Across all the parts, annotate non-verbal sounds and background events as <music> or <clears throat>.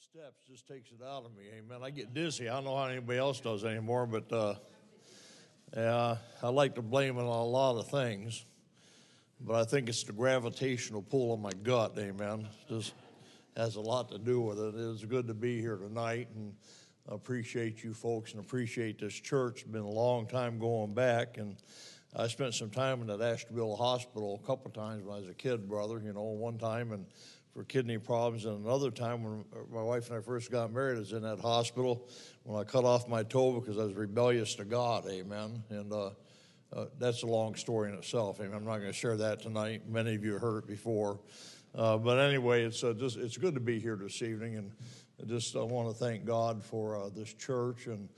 steps just takes it out of me. Amen. I get dizzy. I don't know how anybody else does anymore, but uh, yeah, I like to blame it on a lot of things. But I think it's the gravitational pull of my gut. Amen. Just has a lot to do with it. It's good to be here tonight, and appreciate you folks and appreciate this church. It's been a long time going back, and I spent some time in that Ashtabula Hospital a couple times when I was a kid, brother. You know, one time and for kidney problems. And another time when my wife and I first got married, I was in that hospital when I cut off my toe because I was rebellious to God. Amen. And uh, uh, that's a long story in itself. Amen. I'm not going to share that tonight. Many of you heard it before. Uh, but anyway, it's uh, just it's good to be here this evening, and I just uh, want to thank God for uh, this church and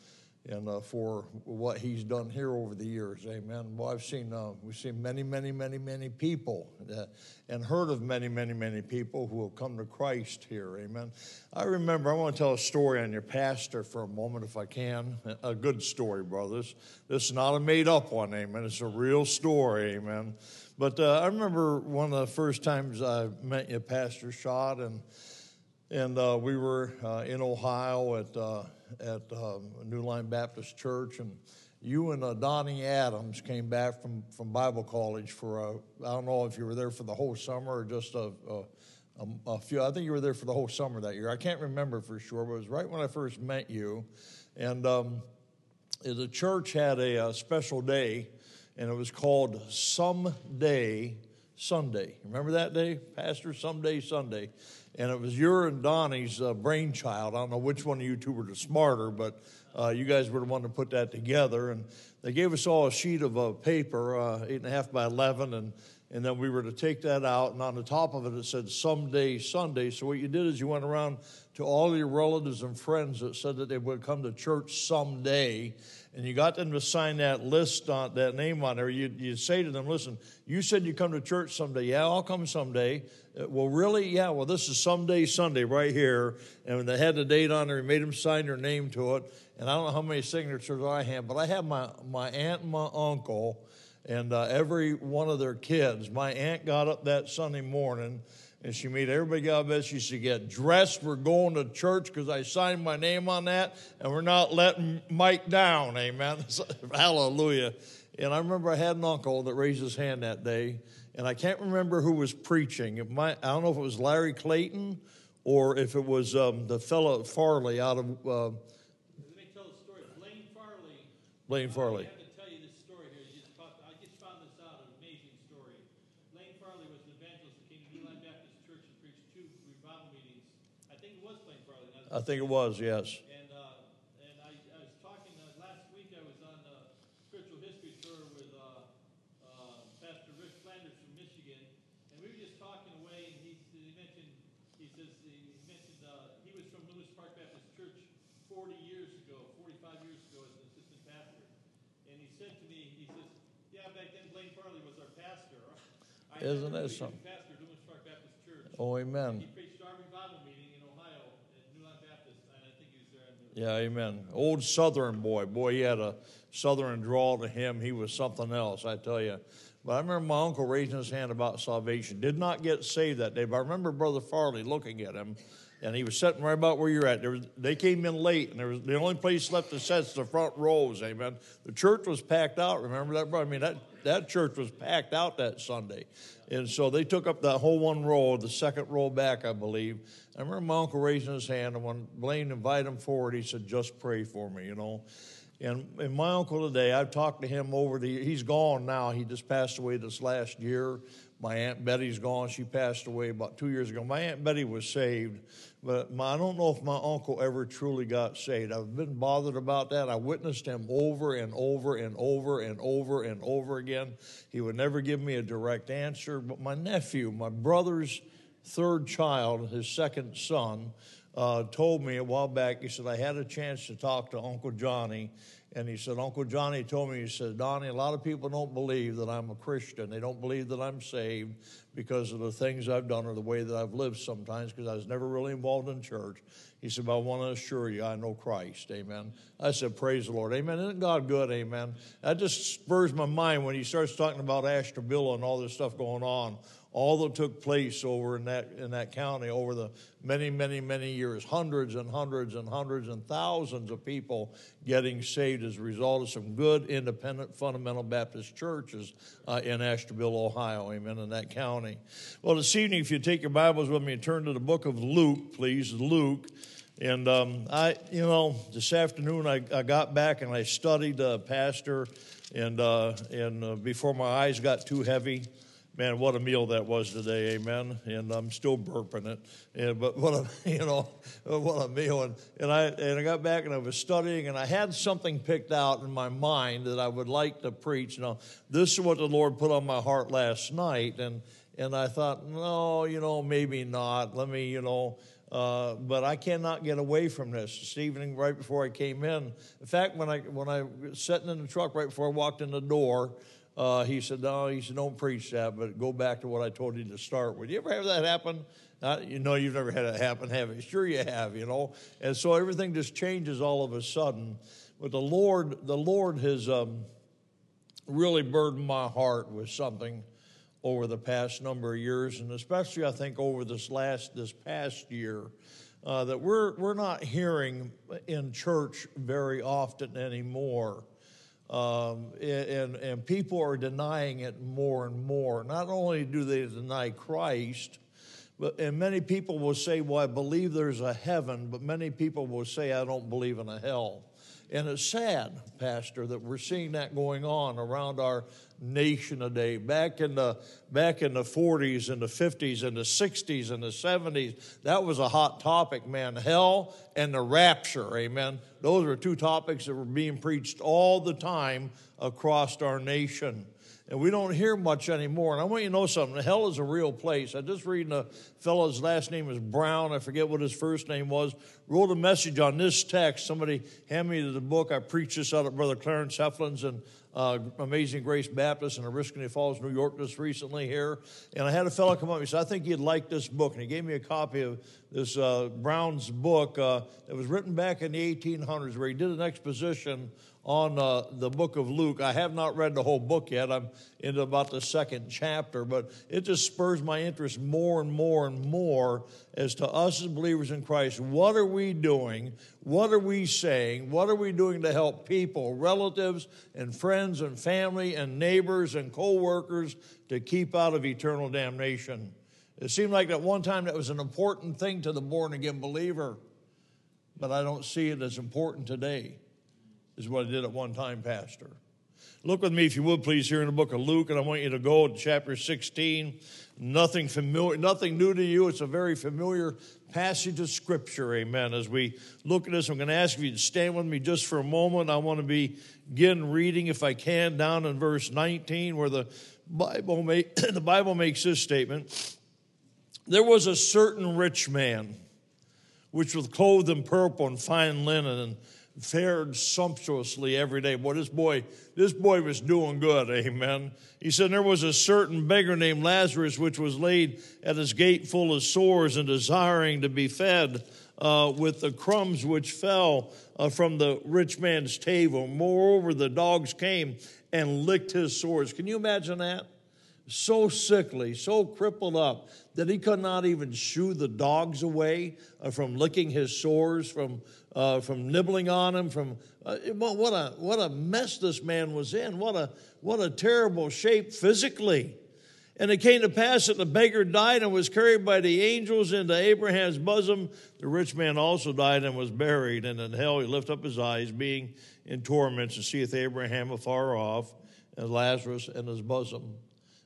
and uh, for what he's done here over the years. Amen. Well, I've seen uh, we've seen many, many, many, many people uh, and heard of many, many, many people who have come to Christ here. Amen. I remember. I want to tell a story on your pastor for a moment, if I can. A good story, brothers. This is not a made-up one. Amen. It's a real story. Amen. But uh, I remember one of the first times I met your Pastor Shot, and and uh, we were uh, in Ohio at at um, New Lyme Baptist Church, and you and uh, Donnie Adams came back from, from Bible college for a, I don't know if you were there for the whole summer or just a, a, a, few. I think you were there for the whole summer that year. I can't remember for sure, but it was right when I first met you. And um, the church had a, a special day, and it was called Someday Sunday. Remember that day, Pastor? Someday Sunday and it was your and Donnie's uh, brainchild. I don't know which one of you two were the smarter, but uh, you guys were the one to put that together. And they gave us all a sheet of uh, paper, uh, eight and a half by eleven, and and then we were to take that out, and on the top of it it said "Someday Sunday." So what you did is you went around to all your relatives and friends that said that they would come to church someday, and you got them to sign that list on that name on there. You you say to them, "Listen, you said you come to church someday. Yeah, I'll come someday." Uh, well, really? Yeah. Well, this is someday Sunday right here, and they had the date on there. He made them sign their name to it, and I don't know how many signatures I have, but I have my my aunt and my uncle, and uh, every one of their kids. My aunt got up that Sunday morning and she made everybody get out of bed. She said, Get dressed. We're going to church because I signed my name on that, and we're not letting Mike down. Amen. <laughs> Hallelujah. And I remember I had an uncle that raised his hand that day, and I can't remember who was preaching. It might, I don't know if it was Larry Clayton or if it was um, the fellow Farley out of. Uh, Let me tell the story. Blaine Farley. Blaine Farley. I think it was, yes. And, uh, and I, I, was talking uh, last week. I was on the spiritual history tour with uh, uh, Pastor Rick Flanders from Michigan, and we were just talking away. And he, he mentioned, he says he mentioned he was from Lewis Park Baptist Church 40 years ago, 45 years ago as an assistant pastor. And he said to me, he says, "Yeah, back then Blaine Farley was our pastor." <laughs> Isn't that something? Pastor Lewis Park Baptist Church. Oh, amen. Yeah, amen. Old Southern boy. Boy, he had a Southern drawl to him. He was something else, I tell you. But I remember my uncle raising his hand about salvation. Did not get saved that day, but I remember Brother Farley looking at him, and he was sitting right about where you're at. Was, they came in late, and there was the only place left to sit is the front rows. Amen. The church was packed out. Remember that? I mean, that that church was packed out that Sunday, and so they took up that whole one row, the second row back, I believe. I remember my uncle raising his hand, and when Blaine invited him forward, he said, Just pray for me, you know. And, and my uncle today, I've talked to him over the, he's gone now. He just passed away this last year. My Aunt Betty's gone. She passed away about two years ago. My Aunt Betty was saved, but my, I don't know if my uncle ever truly got saved. I've been bothered about that. I witnessed him over and over and over and over and over again. He would never give me a direct answer. But my nephew, my brother's third child, his second son, uh, told me a while back, he said, I had a chance to talk to Uncle Johnny. And he said, Uncle Johnny told me, he said, Donnie, a lot of people don't believe that I'm a Christian. They don't believe that I'm saved because of the things I've done or the way that I've lived sometimes because I was never really involved in church. He said, But I want to assure you, I know Christ. Amen. I said, Praise the Lord. Amen. Isn't God good? Amen. That just spurs my mind when he starts talking about Ashtabula and all this stuff going on all that took place over in that in that county over the many, many, many years, hundreds and hundreds and hundreds and thousands of people getting saved as a result of some good, independent, fundamental Baptist churches uh, in Ashtabula, Ohio. Amen. In that county. Well, this evening, if you take your Bibles with me and turn to the book of Luke, please, Luke. And um, I, you know, this afternoon I, I got back and I studied uh, Pastor, and uh, and uh, before my eyes got too heavy, man, what a meal that was today, amen. And I'm still burping it, and but what a <laughs> you know what a meal. And, and I and I got back and I was studying, and I had something picked out in my mind that I would like to preach. Now, this is what the Lord put on my heart last night, and and I thought, no, you know, maybe not. Let me, you know. Uh, but I cannot get away from this. This evening, right before I came in, in fact, when I when I was sitting in the truck right before I walked in the door, uh, he said, "No," he said, "Don't preach that, but go back to what I told you to start with." You ever have that happen? Uh, you know, you've never had it happen, have you? Sure, you have. You know, and so everything just changes all of a sudden. But the Lord, the Lord has um, really burdened my heart with something over the past number of years, and especially I think over this last this past year, uh, that we're we're not hearing in church very often anymore. Um, and, and people are denying it more and more. Not only do they deny Christ, but and many people will say, "Well, I believe there's a heaven," but many people will say, "I don't believe in a hell." And it's sad, Pastor, that we're seeing that going on around our nation today. Back in the back in the 40s and the 50s and the 60s and the 70s, that was a hot topic, man. Hell and the rapture, amen. Those were two topics that were being preached all the time across our nation and we don't hear much anymore. And I want you to know something. Hell is a real place. I just reading a fellow's last name is Brown. I forget what his first name was. Wrote a message on this text. Somebody handed me the book. I preached this out at Brother Clarence Heflin's and uh, Amazing Grace Baptist in Oriskany Falls, New York, just recently here. And I had a fellow come up and he said, I think you'd like this book. And he gave me a copy of this uh, Brown's book uh, that was written back in the 1800s, where he did an exposition on uh, the book of Luke. I have not read the whole book yet. I'm into about the second chapter, but it just spurs my interest more and more and more as to us as believers in Christ. What are we doing? What are we saying? What are we doing to help people, relatives and friends and family and neighbors and co workers to keep out of eternal damnation? It seemed like at one time that was an important thing to the born again believer, but I don't see it as important today is what I did at one time, Pastor. Look with me, if you would, please, here in the book of Luke, and I want you to go to chapter 16. Nothing familiar, nothing new to you. It's a very familiar passage of Scripture, amen. As we look at this, I'm going to ask you to stand with me just for a moment. I want to begin reading, if I can, down in verse 19, where the Bible, make, <clears throat> the Bible makes this statement. There was a certain rich man, which was clothed in purple and fine linen, and fared sumptuously every day. Boy, this boy, this boy was doing good, amen. He said there was a certain beggar named Lazarus which was laid at his gate full of sores and desiring to be fed uh, with the crumbs which fell uh, from the rich man's table. Moreover, the dogs came and licked his sores. Can you imagine that? So sickly, so crippled up that he could not even shoo the dogs away uh, from licking his sores, from uh, from nibbling on him, from uh, what a what a mess this man was in. What a what a terrible shape physically. And it came to pass that the beggar died and was carried by the angels into Abraham's bosom. The rich man also died and was buried. And in hell he lifted up his eyes, being in torments, and seeth Abraham afar off, and Lazarus in his bosom.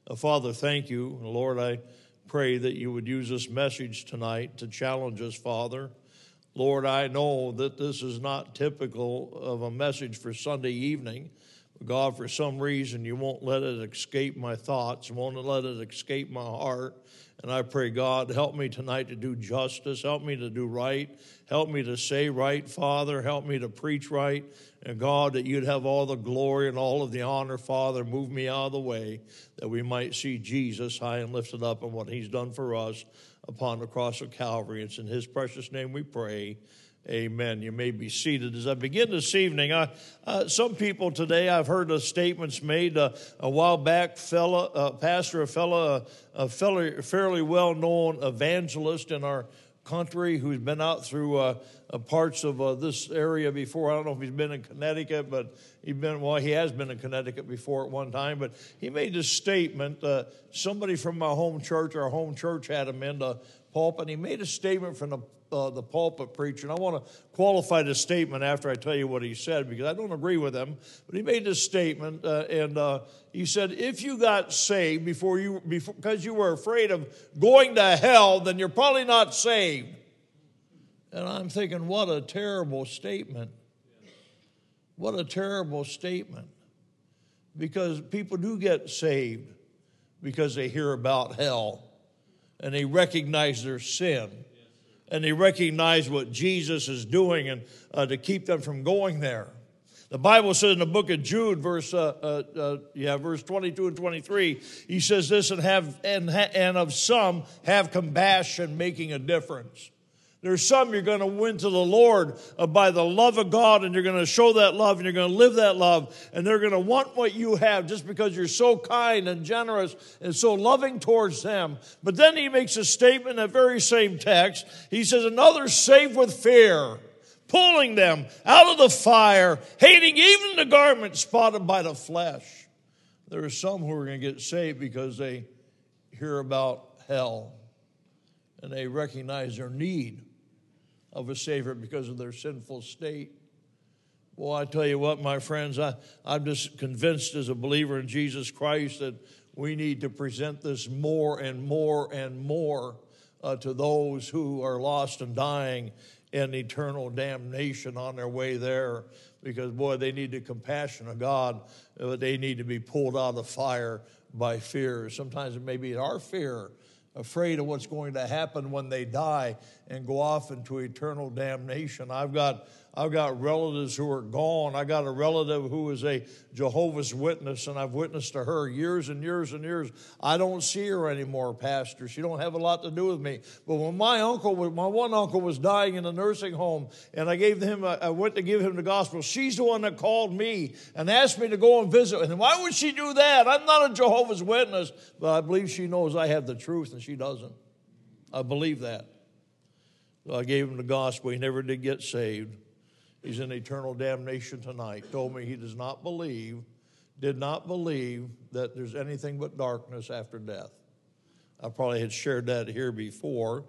Uh, Father, thank you. Lord, I pray that you would use this message tonight to challenge us, Father. Lord, I know that this is not typical of a message for Sunday evening. God, for some reason, you won't let it escape my thoughts, won't let it escape my heart. And I pray, God, help me tonight to do justice, help me to do right, help me to say right, Father, help me to preach right. And God, that you'd have all the glory and all of the honor, Father, move me out of the way, that we might see Jesus high and lifted up and what he's done for us upon the cross of Calvary. It's in his precious name we pray. Amen. You may be seated. As I begin this evening, I, uh, some people today, I've heard statements made uh, a while back. Fella, uh, pastor, a fellow, a fairly, fairly well-known evangelist in our country who's been out through uh, uh, parts of uh, this area before. I don't know if he's been in Connecticut, but he's been well. He has been in Connecticut before at one time. But he made this statement. Uh, somebody from my home church, our home church, had him in the pulpit. And he made a statement from the uh, the pulpit preacher. And I want to qualify the statement after I tell you what he said because I don't agree with him. But he made this statement, uh, and uh, he said, "If you got saved before you because you were afraid of going to hell, then you're probably not saved." And I'm thinking, what a terrible statement. What a terrible statement. Because people do get saved because they hear about hell and they recognize their sin and they recognize what Jesus is doing and uh, to keep them from going there. The Bible says in the book of Jude, verse uh, uh, uh yeah, verse twenty-two and twenty-three, he says this, and have and and of some have compassion, making a difference. There's some you're going to win to the Lord uh, by the love of God, and you're going to show that love, and you're going to live that love, and they're going to want what you have just because you're so kind and generous and so loving towards them. But then he makes a statement in that very same text. He says, Another saved with fear, pulling them out of the fire, hating even the garment spotted by the flesh. There are some who are going to get saved because they hear about hell and they recognize their need of a Savior because of their sinful state. Well, I tell you what, my friends, I, I'm just convinced as a believer in Jesus Christ that we need to present this more and more and more uh, to those who are lost and dying in eternal damnation on their way there. Because, boy, they need the compassion of God, but they need to be pulled out of the fire by fear. Sometimes it may be our fear afraid of what's going to happen when they die and go off into eternal damnation. I've got I've got relatives who are gone. I got a relative who is a Jehovah's Witness, and I've witnessed to her years and years and years. I don't see her anymore, Pastor. She don't have a lot to do with me. But when my uncle, my one uncle, was dying in a nursing home, and I gave him, I went to give him the gospel. She's the one that called me and asked me to go and visit. And why would she do that? I'm not a Jehovah's Witness, but I believe she knows I have the truth, and she doesn't. I believe that. So I gave him the gospel. He never did get saved. He's in eternal damnation tonight. Told me he does not believe, did not believe that there's anything but darkness after death. I probably had shared that here before.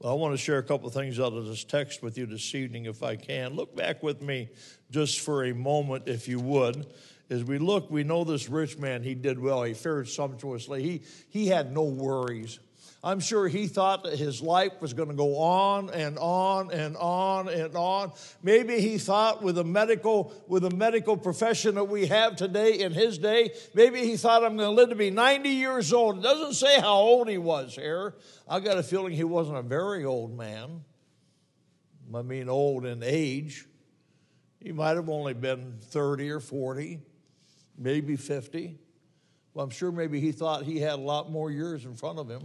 But I want to share a couple of things out of this text with you this evening, if I can. Look back with me just for a moment, if you would. As we look, we know this rich man, he did well. He fared sumptuously. He, he had no worries. I'm sure he thought that his life was going to go on and on and on and on. Maybe he thought with the medical with the medical profession that we have today in his day, maybe he thought I'm going to live to be 90 years old. It doesn't say how old he was here. I got a feeling he wasn't a very old man. I mean old in age. He might have only been 30 or 40, maybe 50. Well, I'm sure maybe he thought he had a lot more years in front of him.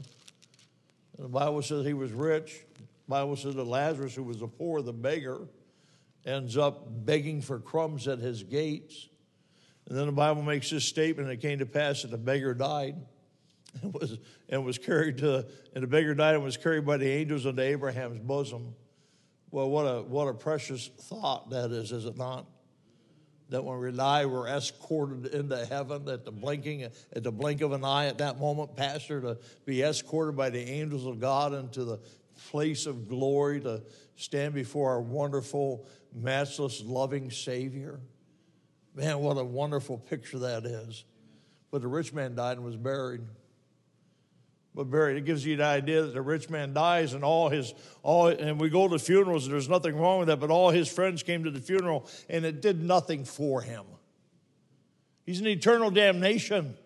The Bible says he was rich. The Bible says that Lazarus, who was the poor, the beggar, ends up begging for crumbs at his gates. And then the Bible makes this statement, it came to pass that the beggar died <laughs> and was, and was carried to, and the beggar died and was carried by the angels into Abraham's bosom. Well, what a, what a precious thought that is, is it not? That when we die, we're escorted into heaven at the blinking, at the blink of an eye at that moment, Pastor, to be escorted by the angels of God into the place of glory to stand before our wonderful, matchless, loving Savior. Man, what a wonderful picture that is. But the rich man died and was buried but buried. It gives you the idea that the rich man dies and all his all and we go to funerals and there's nothing wrong with that, but all his friends came to the funeral and it did nothing for him. He's in eternal damnation.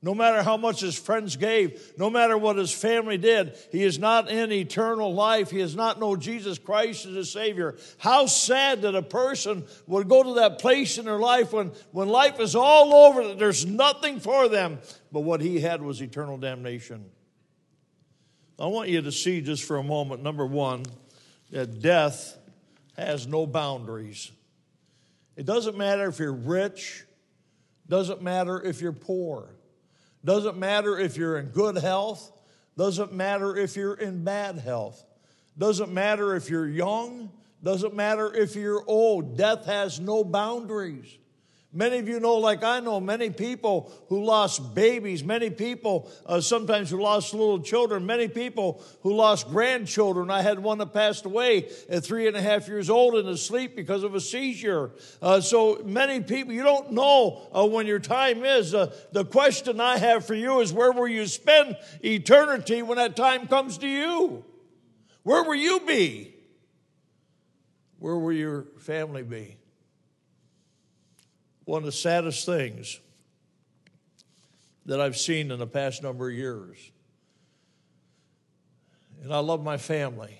No matter how much his friends gave, no matter what his family did, he is not in eternal life. He has not known Jesus Christ as a Savior. How sad that a person would go to that place in their life when, when life is all over, that there's nothing for them, but what he had was eternal damnation. I want you to see just for a moment, number one, that death has no boundaries. It doesn't matter if you're rich, doesn't matter if you're poor, doesn't matter if you're in good health, doesn't matter if you're in bad health, doesn't matter if you're young, doesn't matter if you're old. Death has no boundaries. Many of you know, like I know, many people who lost babies, many people uh, sometimes who lost little children, many people who lost grandchildren. I had one that passed away at three and a half years old in his sleep because of a seizure. Uh, so many people, you don't know uh, when your time is. Uh, the question I have for you is where will you spend eternity when that time comes to you? Where will you be? Where will your family be? One of the saddest things that I've seen in the past number of years. And I love my family.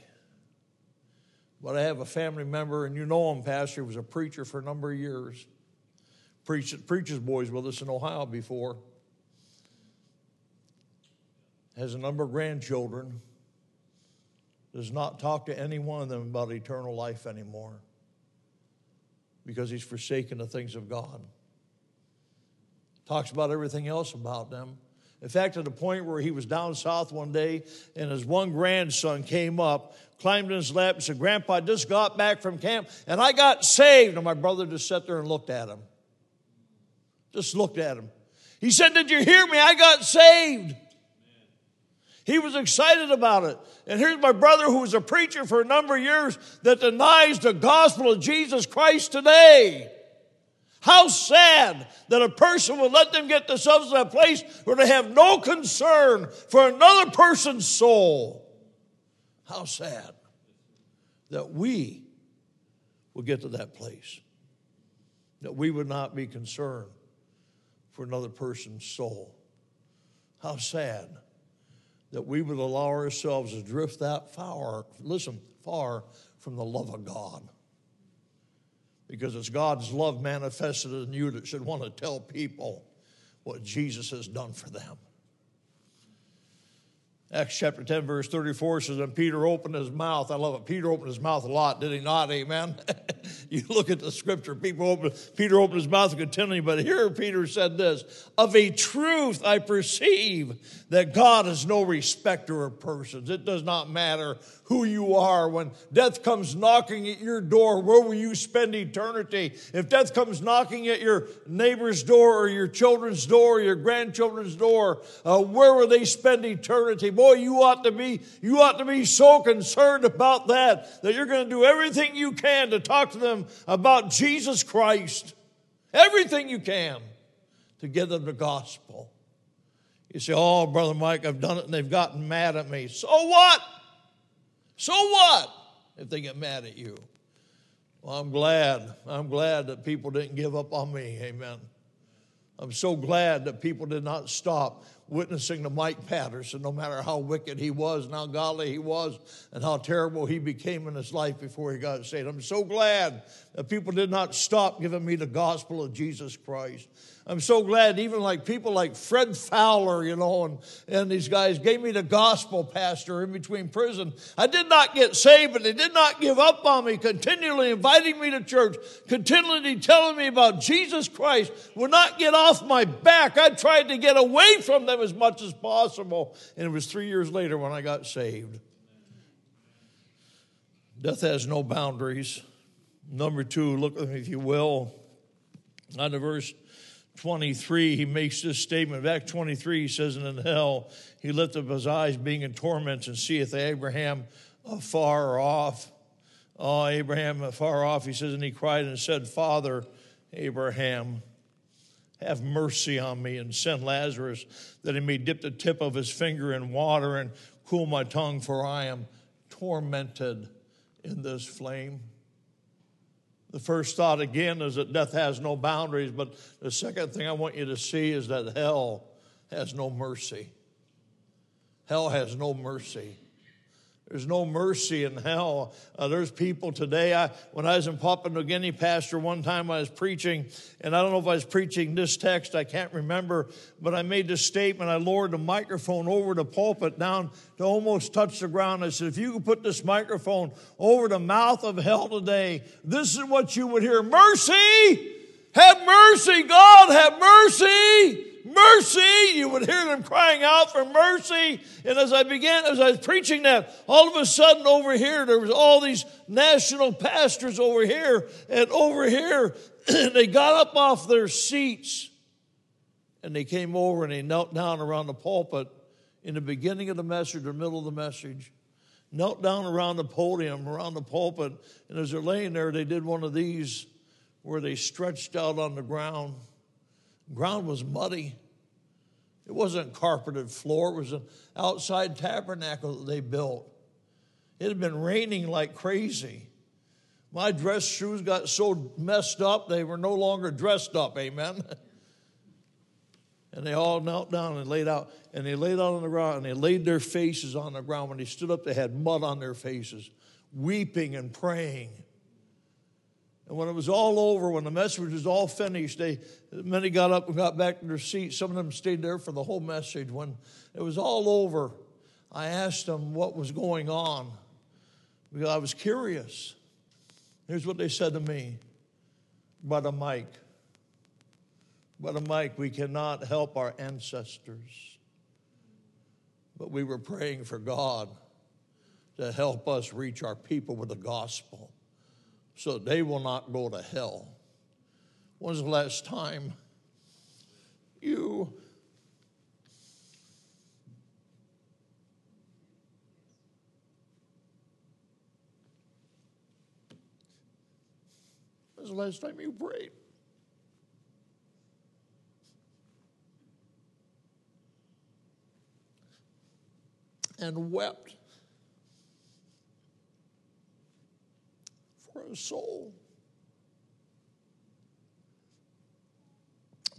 But I have a family member, and you know him, Pastor, he was a preacher for a number of years. Preached, preacher's boys with us in Ohio before. Has a number of grandchildren. Does not talk to any one of them about eternal life anymore because he's forsaken the things of God. Talks about everything else about them. In fact, at the point where he was down south one day and his one grandson came up, climbed in his lap, and said, Grandpa, I just got back from camp and I got saved. And my brother just sat there and looked at him. Just looked at him. He said, Did you hear me? I got saved. He was excited about it. And here's my brother who was a preacher for a number of years that denies the gospel of Jesus Christ today. How sad that a person would let them get themselves to that place where they have no concern for another person's soul. How sad that we will get to that place. That we would not be concerned for another person's soul. How sad that we would allow ourselves to drift that far, listen, far from the love of God. Because it's God's love manifested in you that should want to tell people what Jesus has done for them. Acts chapter 10, verse 34 says, And Peter opened his mouth. I love it. Peter opened his mouth a lot, did he not? Amen. <laughs> you look at the scripture, people open, Peter opened his mouth continually, but here Peter said this Of a truth I perceive that God is no respecter of persons. It does not matter who you are. When death comes knocking at your door, where will you spend eternity? If death comes knocking at your neighbor's door or your children's door or your grandchildren's door, uh, where will they spend eternity? Boy, you ought to be, you ought to be so concerned about that, that you're going to do everything you can to talk to them about Jesus Christ. Everything you can to give them the gospel. You say, Oh, Brother Mike, I've done it and they've gotten mad at me. So what? So what if they get mad at you? Well, I'm glad. I'm glad that people didn't give up on me. Amen. I'm so glad that people did not stop witnessing to Mike Patterson, no matter how wicked he was and how godly he was and how terrible he became in his life before he got saved. I'm so glad that people did not stop giving me the gospel of Jesus Christ. I'm so glad even like people like Fred Fowler, you know, and, and these guys gave me the gospel pastor in between prison. I did not get saved, but they did not give up on me, continually inviting me to church, continually telling me about Jesus Christ, would not get off my back. I tried to get away from them as much as possible. And it was three years later when I got saved. Death has no boundaries. Number two, look at me if you will, on verse 23, he makes this statement. Back 23, he says, And in hell he lifted up his eyes, being in torments, and seeth Abraham afar off. Oh, Abraham afar off, he says, and he cried and said, Father, Abraham, have mercy on me and send Lazarus that he may dip the tip of his finger in water and cool my tongue, for I am tormented in this flame. The first thought again is that death has no boundaries, but the second thing I want you to see is that hell has no mercy. Hell has no mercy. There's no mercy in hell. Uh, there's people today. I, when I was in Papua New Guinea, Pastor, one time I was preaching, and I don't know if I was preaching this text, I can't remember, but I made this statement. I lowered the microphone over the pulpit down to almost touch the ground. I said, if you could put this microphone over the mouth of hell today, this is what you would hear Mercy! Have mercy, God, have mercy! Mercy. You would hear them crying out for mercy. And as I began, as I was preaching that, all of a sudden over here, there was all these national pastors over here and over here. <clears throat> And they got up off their seats and they came over and they knelt down around the pulpit in the beginning of the message, the middle of the message. Knelt down around the podium, around the pulpit, and as they're laying there, they did one of these where they stretched out on the ground ground was muddy. It wasn't carpeted floor, it was an outside tabernacle that they built. It had been raining like crazy. My dress shoes got so messed up, they were no longer dressed up, amen. <laughs> and they all knelt down and laid out, and they laid out on the ground, and they laid their faces on the ground. When they stood up, they had mud on their faces, weeping and praying. And when it was all over, when the message was all finished, they many got up and got back to their seats. Some of them stayed there for the whole message. When it was all over, I asked them what was going on because I was curious. Here's what they said to me Brother Mike, Brother Mike, we cannot help our ancestors, but we were praying for God to help us reach our people with the gospel so they will not go to hell. When's the last time you was the last time you prayed? And wept for a soul,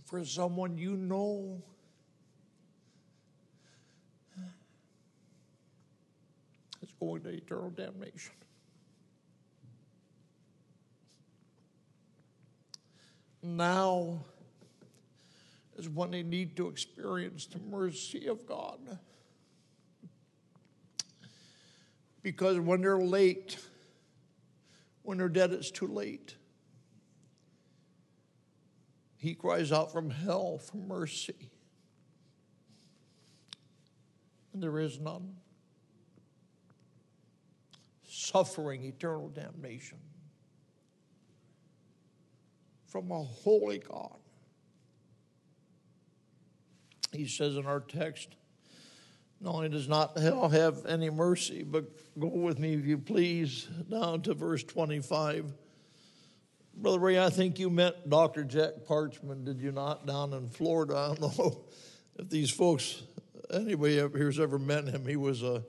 for someone you know. is going to eternal damnation. Now is when they need to experience the mercy of God. Because when they're late, when they're dead, it's too late. He cries out from hell for mercy. And there is none. Suffering eternal damnation from a holy God. He says in our text, not only does not hell have any mercy, but go with me, if you please, down to verse 25. Brother Ray, I think you met Dr. Jack Parchman, did you not, down in Florida? I don't know if these folks, anybody up here's ever met him. He was a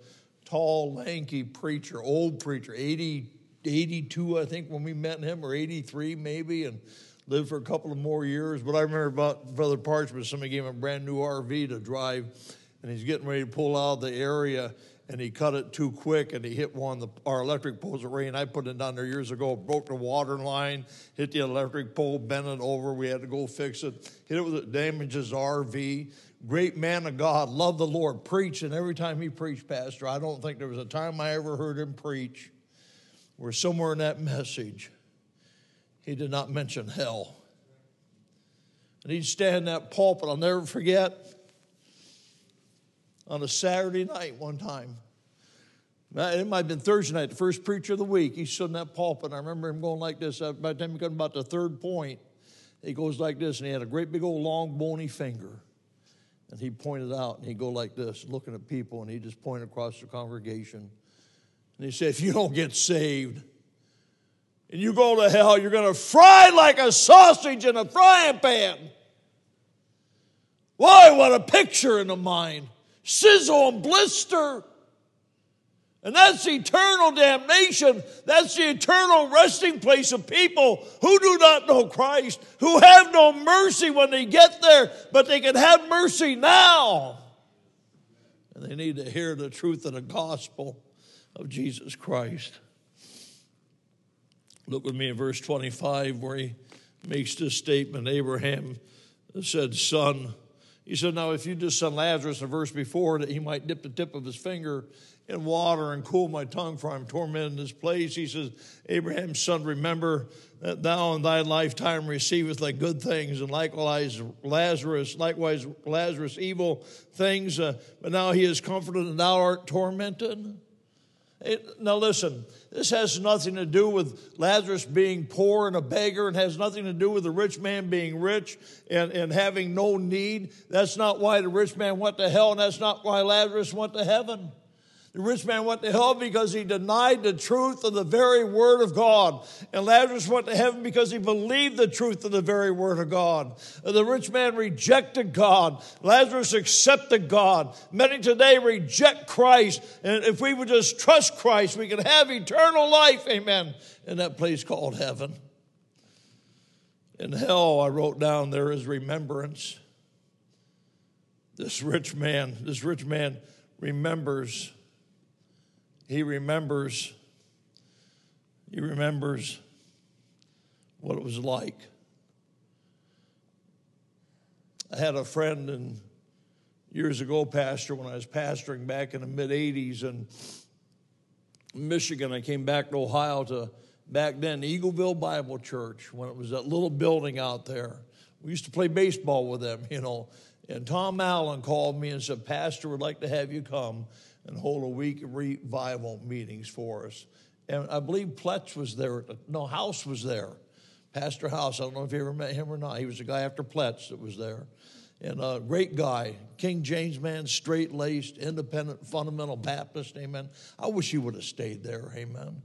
tall, lanky preacher, old preacher, 80, 82, I think, when we met him, or 83 maybe, and lived for a couple of more years. But I remember about Brother Parchman, somebody gave him a brand new RV to drive and he's getting ready to pull out of the area and he cut it too quick and he hit one the, our electric poles at rain. I put it down there years ago, broke the water line, hit the electric pole, bent it over. We had to go fix it. Hit it with it, damages RV. Great man of God, loved the Lord, preached, and every time he preached, Pastor, I don't think there was a time I ever heard him preach where somewhere in that message he did not mention hell. And he'd stand in that pulpit, I'll never forget on a Saturday night one time. It might have been Thursday night, the first preacher of the week. He stood in that pulpit. I remember him going like this. By the time he got about the third point, he goes like this, and he had a great big old long bony finger. And he pointed out, and he'd go like this, looking at people, and he just pointed across the congregation. And he said, If you don't get saved and you go to hell, you're going to fry like a sausage in a frying pan. Why, what a picture in the mind sizzle and blister. And that's eternal damnation. That's the eternal resting place of people who do not know Christ, who have no mercy when they get there, but they can have mercy now. And they need to hear the truth of the gospel. of Jesus Christ. Look with me in verse 25 where he makes this statement Abraham said, Son, he said, Now, if you just send Lazarus, a verse before, that he might dip the tip of his finger in water and cool my tongue, for I'm tormented in this place. He says, Abraham's son, remember that thou in thy lifetime receivest thy good things, and likewise Lazarus, likewise Lazarus evil things. Uh, but now he is comforted, and thou art tormented. It, now, listen, this has nothing to do with Lazarus being poor and a beggar. and has nothing to do with the rich man being rich and, and having no need. That's not why the rich man went to hell, and that's not why Lazarus went to heaven. The rich man went to hell because he denied the truth of the very word of God. And Lazarus went to heaven because he believed the truth of the very word of God. The rich man rejected God. Lazarus accepted God. Many today reject Christ. And if we would just trust Christ, we can have eternal life. Amen. In that place called heaven. In hell, I wrote down there is remembrance. This rich man, this rich man remembers he remembers he remembers what it was like. I had a friend and years ago, pastor, when I was pastoring back in the mid 80s in Michigan, I came back to Ohio to back then Eagleville Bible Church when it was that little building out there. We used to play baseball with them, you know. And Tom Allen called me and said, Pastor would like to have you come and hold a week of revival meetings for us. And I believe Pletz was there. No, House was there. Pastor House. I don't know if you ever met him or not. He was the guy after Pletz that was there. And a great guy, King James man, straight laced, independent, fundamental Baptist, amen. I wish he would have stayed there, amen.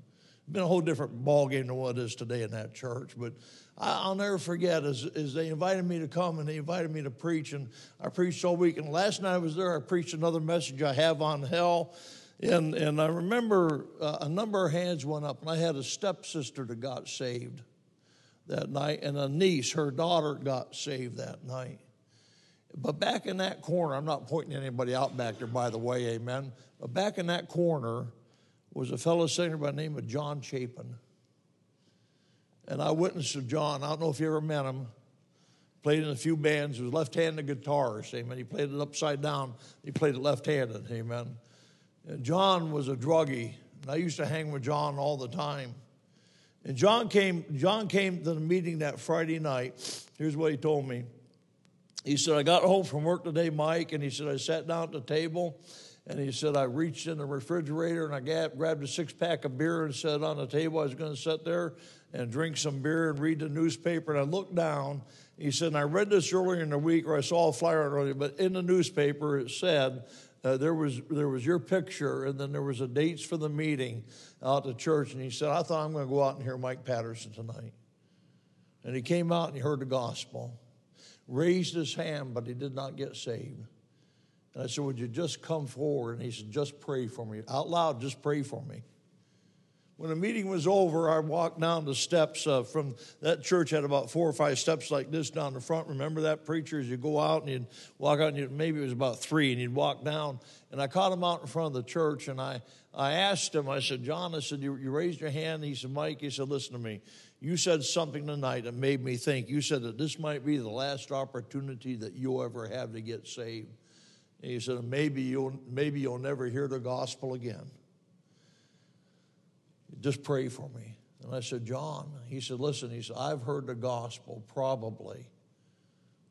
Been a whole different ballgame than what it is today in that church, but I'll never forget as, as they invited me to come and they invited me to preach, and I preached all week. And last night I was there, I preached another message I have on hell. And, and I remember uh, a number of hands went up, and I had a stepsister that got saved that night, and a niece, her daughter, got saved that night. But back in that corner, I'm not pointing anybody out back there, by the way, amen. But back in that corner was a fellow singer by the name of John Chapin. And I witnessed John. I don't know if you ever met him. Played in a few bands. He was left-handed guitarist. Amen. He played it upside down. He played it left-handed. Amen. And John was a druggie. And I used to hang with John all the time. And John came. John came to the meeting that Friday night. Here's what he told me. He said, "I got home from work today, Mike." And he said, "I sat down at the table." And he said, I reached in the refrigerator and I grabbed a six pack of beer and it on the table. I was going to sit there and drink some beer and read the newspaper. And I looked down. He said, and I read this earlier in the week, or I saw a flyer earlier, but in the newspaper it said uh, there was there was your picture, and then there was a dates for the meeting out at church. And he said, I thought I'm going to go out and hear Mike Patterson tonight. And he came out and he heard the gospel, raised his hand, but he did not get saved. And I said, Would you just come forward? And he said, Just pray for me. Out loud, just pray for me. When the meeting was over, I walked down the steps uh, from that church had about four or five steps like this down the front. Remember that preacher? As you go out and you'd walk out, and you'd, maybe it was about three, and you'd walk down. And I caught him out in front of the church, and I, I asked him, I said, John, I said, you, you raised your hand. He said, Mike, he said, listen to me. You said something tonight that made me think. You said that this might be the last opportunity that you'll ever have to get saved. And he said, maybe you'll, maybe you'll never hear the gospel again. Just pray for me. And I said, John, he said, listen, he said, I've heard the gospel probably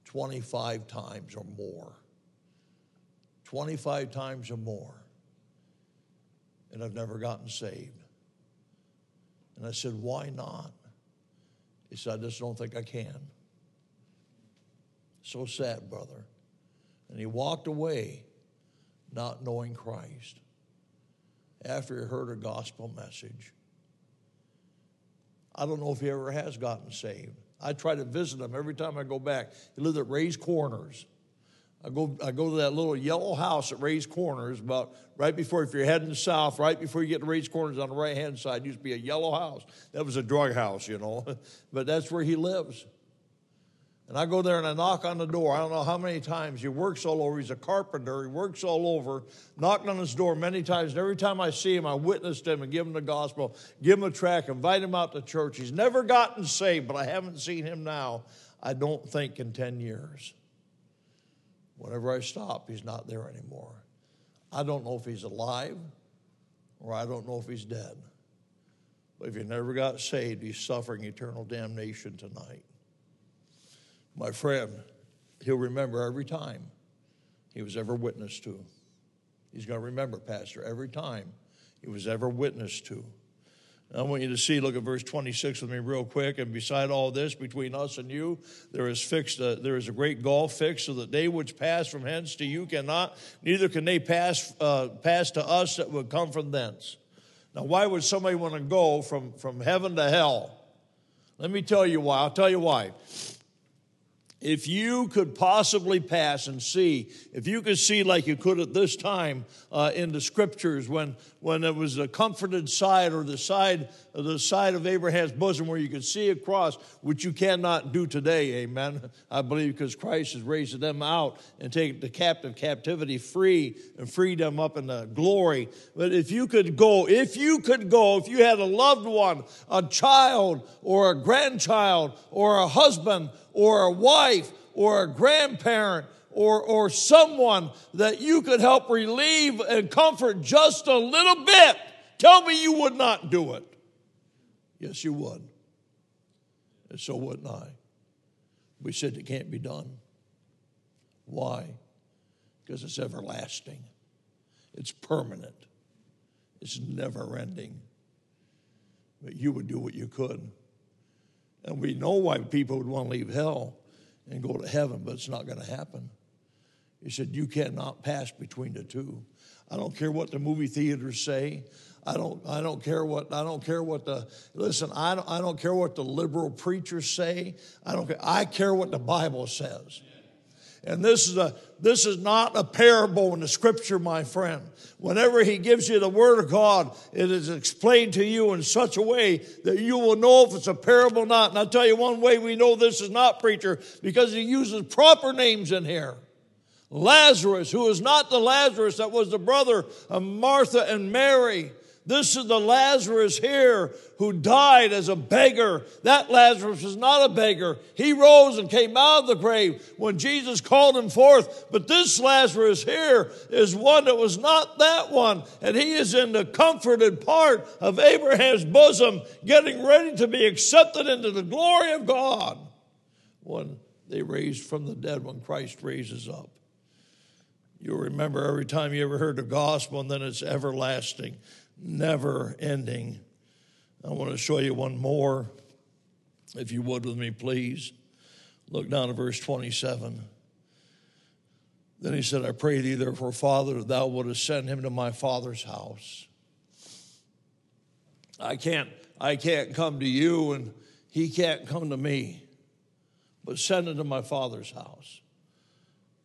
25 times or more. 25 times or more. And I've never gotten saved. And I said, why not? He said, I just don't think I can. So sad, brother. And he walked away not knowing Christ after he heard a gospel message. I don't know if he ever has gotten saved. I try to visit him every time I go back. He lived at Ray's Corners. I go, I go to that little yellow house at Ray's Corners, about right before, if you're heading south, right before you get to Ray's Corners on the right hand side, used to be a yellow house. That was a drug house, you know, <laughs> but that's where he lives. And I go there and I knock on the door. I don't know how many times. He works all over. He's a carpenter. He works all over. Knocked on his door many times. And every time I see him, I witnessed him and give him the gospel, give him a track, invite him out to church. He's never gotten saved, but I haven't seen him now, I don't think, in 10 years. Whenever I stop, he's not there anymore. I don't know if he's alive or I don't know if he's dead. But if he never got saved, he's suffering eternal damnation tonight my friend, he'll remember every time he was ever witnessed to. He's going to remember, Pastor, every time he was ever witnessed to. I want you to see, look at verse 26 with me real quick. And beside all this, between us and you, there is fixed, a, there is a great gulf fixed, so that they which pass from hence to you cannot, neither can they pass, uh, pass to us that would come from thence. Now, why would somebody want to go from, from heaven to hell? Let me tell you why. I'll tell you why if you could possibly pass and see, if you could see like you could at this time uh, in the scriptures when, when it was the comforted side or the side, the side of Abraham's bosom where you could see across, which you cannot do today, amen. I believe because Christ has raised them out and taken the captive captivity free and freed them up in the glory. But if you could go, if you could go, if you had a loved one, a child or a grandchild or a husband or a wife or a grandparent or, or someone that you could help relieve and comfort just a little bit, tell me you would not do it. Yes, you would. And so wouldn't I. We said it can't be done. Why? Because it's everlasting, it's permanent, it's never ending. But you would do what you could. And we know why people would want to leave hell and go to heaven, but it's not going to happen. He said, You cannot pass between the two. I don't care what the movie theaters say. I don't, I don't care what I don't care what the listen. I don't, I don't care what the liberal preachers say. I don't care. I care what the Bible says. And this is a this is not a parable in the scripture, my friend. Whenever he gives you the word of God, it is explained to you in such a way that you will know if it's a parable or not. And I'll tell you one way we know this is not preacher because he uses proper names in here. Lazarus, who is not the Lazarus that was the brother of Martha and Mary. This is the Lazarus here who died as a beggar. That Lazarus is not a beggar. He rose and came out of the grave when Jesus called him forth. But this Lazarus here is one that was not that one. And he is in the comforted part of Abraham's bosom, getting ready to be accepted into the glory of God when they raised from the dead, when Christ raises up. You'll remember every time you ever heard the gospel, and then it's everlasting never ending. I want to show you one more, if you would with me, please. Look down to verse 27. Then he said, I pray thee, therefore, Father, that thou wouldst send him to my father's house. I can't, I can't come to you and he can't come to me, but send him to my father's house.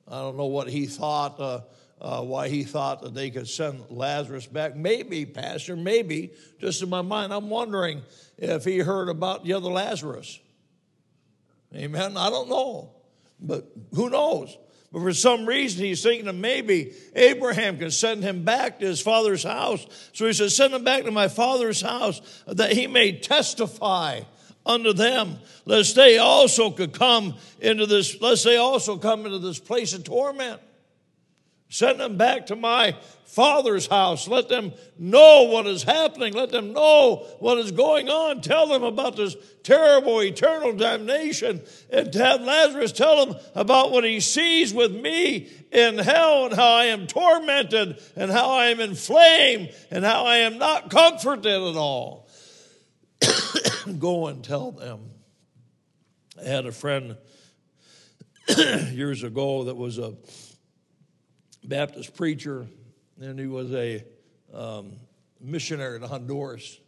I don't know what he thought. Uh, uh, why he thought that they could send Lazarus back. Maybe, Pastor, maybe, just in my mind, I'm wondering if he heard about the other Lazarus. Amen. I don't know, but who knows? But for some reason, he's thinking that maybe Abraham can send him back to his father's house. So he says, Send him back to my father's house that he may testify unto them, lest they also could come into this, lest they also come into this place of torment. Send them back to my father's house. Let them know what is happening. Let them know what is going on. Tell them about this terrible eternal damnation. And to have Lazarus tell them about what he sees with me in hell and how I am tormented and how I am inflamed and how I am not comforted at all. <coughs> Go and tell them. I had a friend <coughs> years ago that was a Baptist preacher, and he was a um, missionary to Honduras.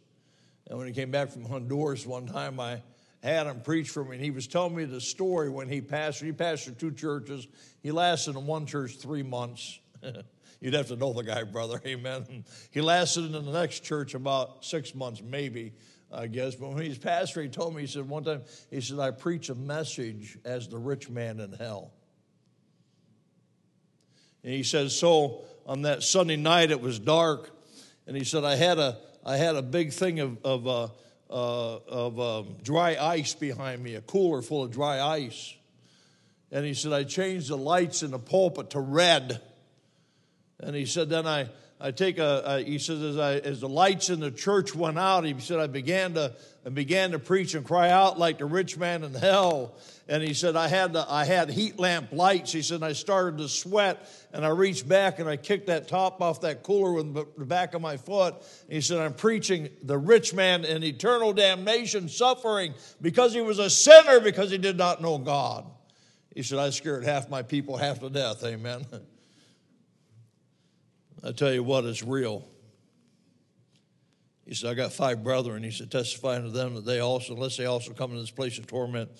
And when he came back from Honduras one time, I had him preach for me, and he was telling me the story when he pastored. He pastored two churches. He lasted in one church three months. <laughs> You'd have to know the guy, brother. <laughs> Amen. He lasted in the next church about six months, maybe, I guess. But when he's pastor, he told me, he said, one time, he said, I preach a message as the rich man in hell. And he says, so on that Sunday night, it was dark. And he said, I had a, I had a big thing of, of, uh, uh, of um, dry ice behind me, a cooler full of dry ice. And he said, I changed the lights in the pulpit to red. And he said, then I, I take a, he says, as, I, as the lights in the church went out, he said, I began to, I began to preach and cry out like the rich man in hell. And he said, I had, the, I had heat lamp lights. He said, I started to sweat and I reached back and I kicked that top off that cooler with the back of my foot. He said, I'm preaching the rich man in eternal damnation, suffering because he was a sinner because he did not know God. He said, I scared half my people half to death. Amen. <laughs> I tell you what, it's real. He said, I got five brethren. He said, testifying to them that they also, unless they also come into this place of torment.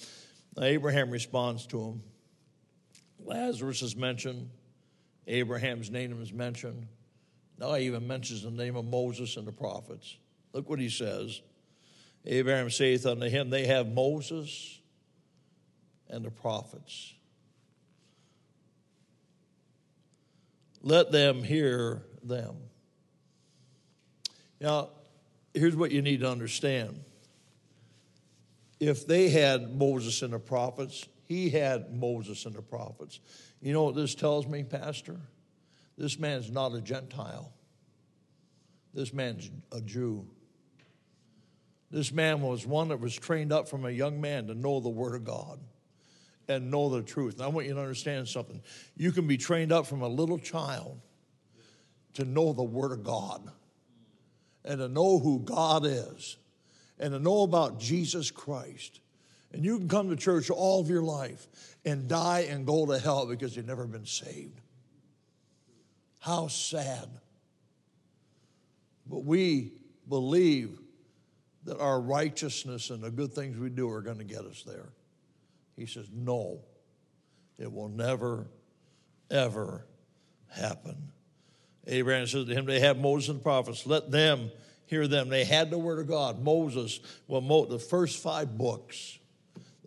Now, Abraham responds to him. Lazarus is mentioned. Abraham's name is mentioned. Now he even mentions the name of Moses and the prophets. Look what he says. Abraham saith unto him, They have Moses and the prophets. Let them hear them. Now, here's what you need to understand. If they had Moses and the prophets, he had Moses and the prophets. You know what this tells me, Pastor? This man's not a Gentile. This man's a Jew. This man was one that was trained up from a young man to know the Word of God and know the truth. And I want you to understand something. You can be trained up from a little child to know the Word of God and to know who God is and to know about Jesus Christ. And you can come to church all of your life and die and go to hell because you've never been saved. How sad. But we believe that our righteousness and the good things we do are going to get us there. He says, No, it will never, ever happen. Abraham says to him, They have Moses and the prophets. Let them hear them. They had the word of God. Moses, well, the first five books.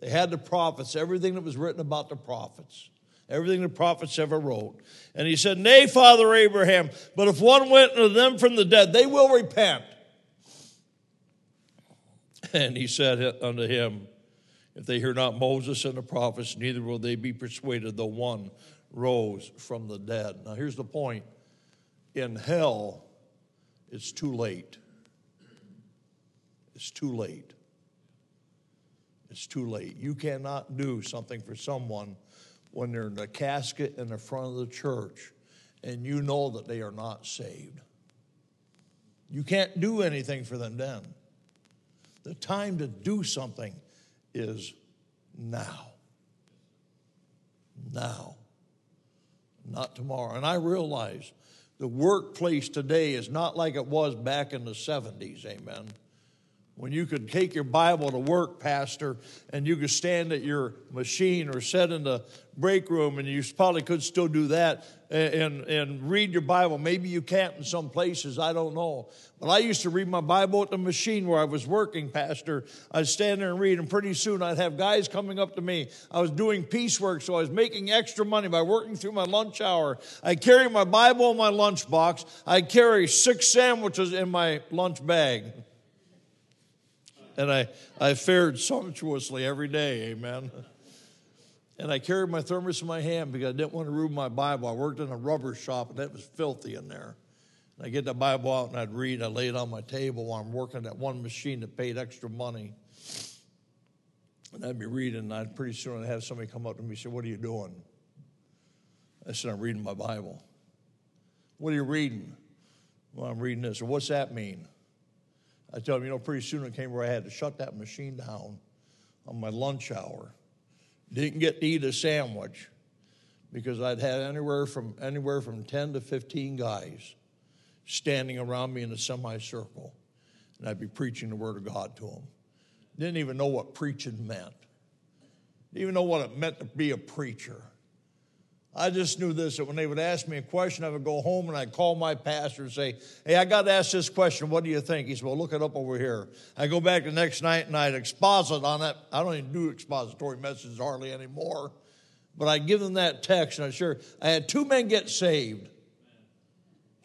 They had the prophets, everything that was written about the prophets, everything the prophets ever wrote. And he said, Nay, Father Abraham, but if one went to them from the dead, they will repent. And he said unto him, if they hear not Moses and the prophets, neither will they be persuaded, though one rose from the dead. Now, here's the point in hell, it's too late. It's too late. It's too late. You cannot do something for someone when they're in the casket in the front of the church and you know that they are not saved. You can't do anything for them then. The time to do something is now. Now. Not tomorrow. And I realize the workplace today is not like it was back in the 70s, amen when you could take your Bible to work, Pastor, and you could stand at your machine or sit in the break room, and you probably could still do that and, and read your Bible. Maybe you can't in some places, I don't know. But I used to read my Bible at the machine where I was working, Pastor. I'd stand there and read, and pretty soon I'd have guys coming up to me. I was doing piecework, so I was making extra money by working through my lunch hour. I carry my Bible in my lunchbox. I carry six sandwiches in my lunch bag and I, I fared sumptuously every day, amen. And I carried my thermos in my hand because I didn't want to ruin my Bible. I worked in a rubber shop, and that was filthy in there. And I get the Bible out and I'd read. I lay it on my table while I'm working at that one machine that paid extra money. And I'd be reading, and I'd pretty soon I'd have somebody come up to me and say, What are you doing? I said, I'm reading my Bible. What are you reading? Well, I'm reading this. What's that mean? I tell them, you know, pretty soon it came where I had to shut that machine down on my lunch hour. Didn't get to eat a sandwich because I'd had anywhere from anywhere from 10 to 15 guys standing around me in a semicircle, and I'd be preaching the word of God to them. Didn't even know what preaching meant. Didn't even know what it meant to be a preacher. I just knew this that when they would ask me a question, I would go home and I'd call my pastor and say, Hey, I got to ask this question. What do you think? He said, Well, look it up over here. I go back the next night and I'd exposit on that. I don't even do expository messages hardly anymore, but I'd give them that text and I sure I had two men get saved.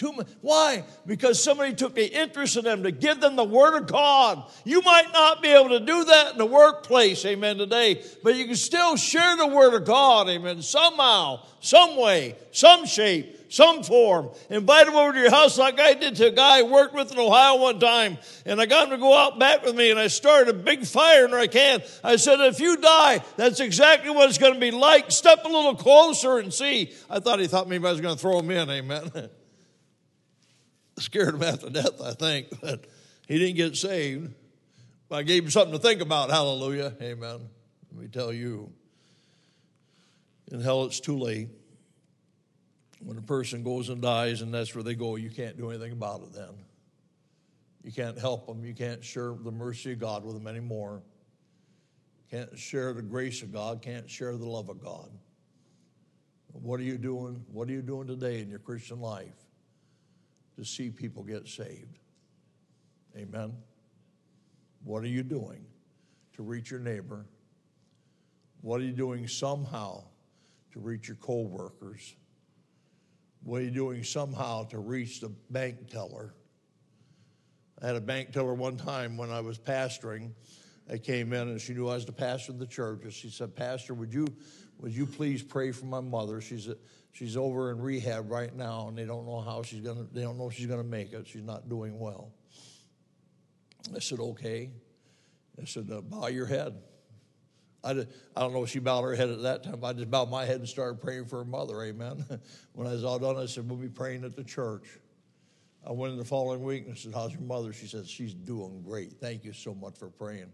Two men. Why? Because somebody took the interest in them to give them the Word of God. You might not be able to do that in the workplace, amen, today, but you can still share the Word of God, amen, somehow, some way, some shape, some form. Invite them over to your house like I did to a guy I worked with in Ohio one time, and I got him to go out back with me, and I started a big fire in our can. I said, if you die, that's exactly what it's going to be like. Step a little closer and see. I thought he thought maybe I was going to throw him in, amen. <laughs> scared him after death, I think, <laughs> but he didn't get saved. But I gave him something to think about. Hallelujah. Amen. Let me tell you, in hell, it's too late. When a person goes and dies, and that's where they go, you can't do anything about it then. You can't help them. You can't share the mercy of God with them anymore. Can't share the grace of God. Can't share the love of God. What are you doing? What are you doing today in your Christian life? To see people get saved. Amen. What are you doing to reach your neighbor? What are you doing somehow to reach your co-workers? What are you doing somehow to reach the bank teller? I had a bank teller one time when I was pastoring. I came in and she knew I was the pastor of the church. And she said, Pastor, would you, would you please pray for my mother? She's a, she's over in rehab right now, and they don't know how she's gonna. They don't know she's gonna make it. She's not doing well. I said, okay. I said, uh, bow your head. I, did, I don't know if she bowed her head at that time. I just bowed my head and started praying for her mother. Amen. <laughs> when I was all done, I said, we'll be praying at the church. I went in the following week and said, How's your mother? She said, She's doing great. Thank you so much for praying.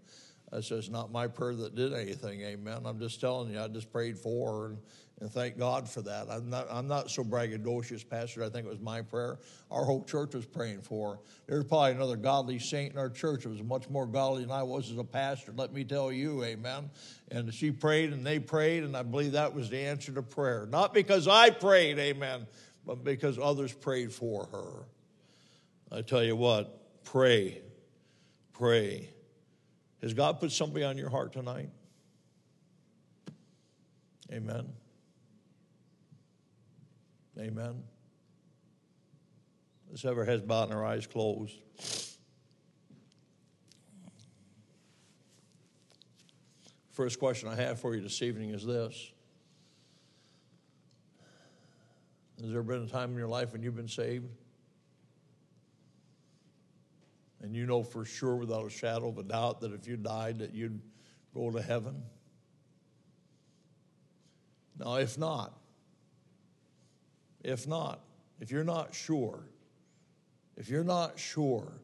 I said, It's not my prayer that did anything, amen. I'm just telling you, I just prayed for her, and, and thank God for that. I'm not, I'm not so braggadocious, Pastor. I think it was my prayer. Our whole church was praying for her. There's probably another godly saint in our church that was much more godly than I was as a pastor. Let me tell you, amen. And she prayed, and they prayed, and I believe that was the answer to prayer. Not because I prayed, amen, but because others prayed for her. I tell you what, pray, pray has God put something on your heart tonight? Amen. Amen. Let's have our heads bowed and our eyes closed. First question I have for you this evening is this Has there been a time in your life when you've been saved? And you know for sure without a shadow of a doubt that if you died that you'd go to heaven. Now if not if not if you're not sure if you're not sure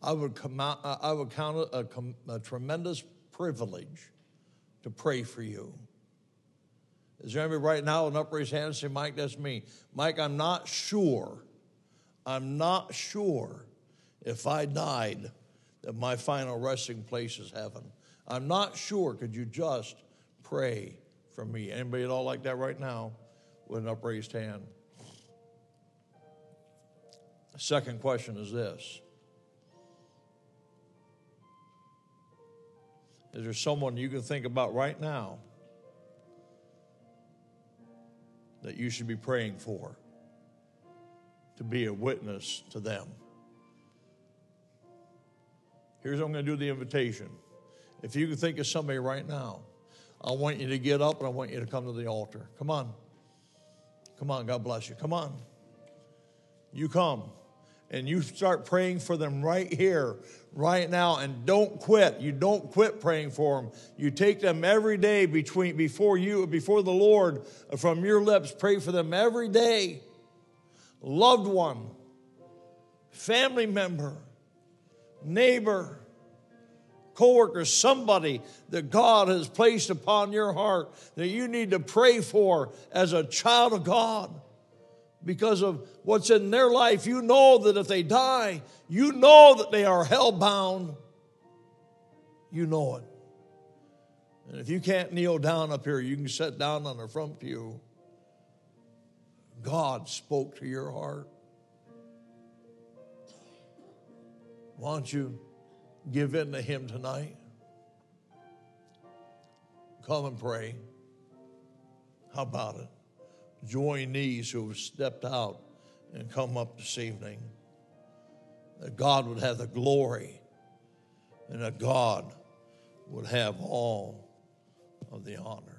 i would out, i would count it a, a tremendous privilege to pray for you. Is there anybody right now an upraised hand and say mike that's me. Mike i'm not sure. I'm not sure if I died, that my final resting place is heaven. I'm not sure. Could you just pray for me? Anybody at all like that right now with an upraised hand? Second question is this Is there someone you can think about right now that you should be praying for to be a witness to them? Here's what I'm going to do the invitation. If you can think of somebody right now, I want you to get up and I want you to come to the altar. Come on. Come on. God bless you. Come on. You come and you start praying for them right here, right now, and don't quit. You don't quit praying for them. You take them every day between before you, before the Lord, from your lips. Pray for them every day. Loved one, family member neighbor, coworker, somebody that God has placed upon your heart that you need to pray for as a child of God because of what's in their life. You know that if they die, you know that they are hell bound. You know it. And if you can't kneel down up here, you can sit down on the front pew. God spoke to your heart? Why don't you give in to Him tonight? Come and pray. How about it? Join these who have stepped out and come up this evening. That God would have the glory and that God would have all of the honor.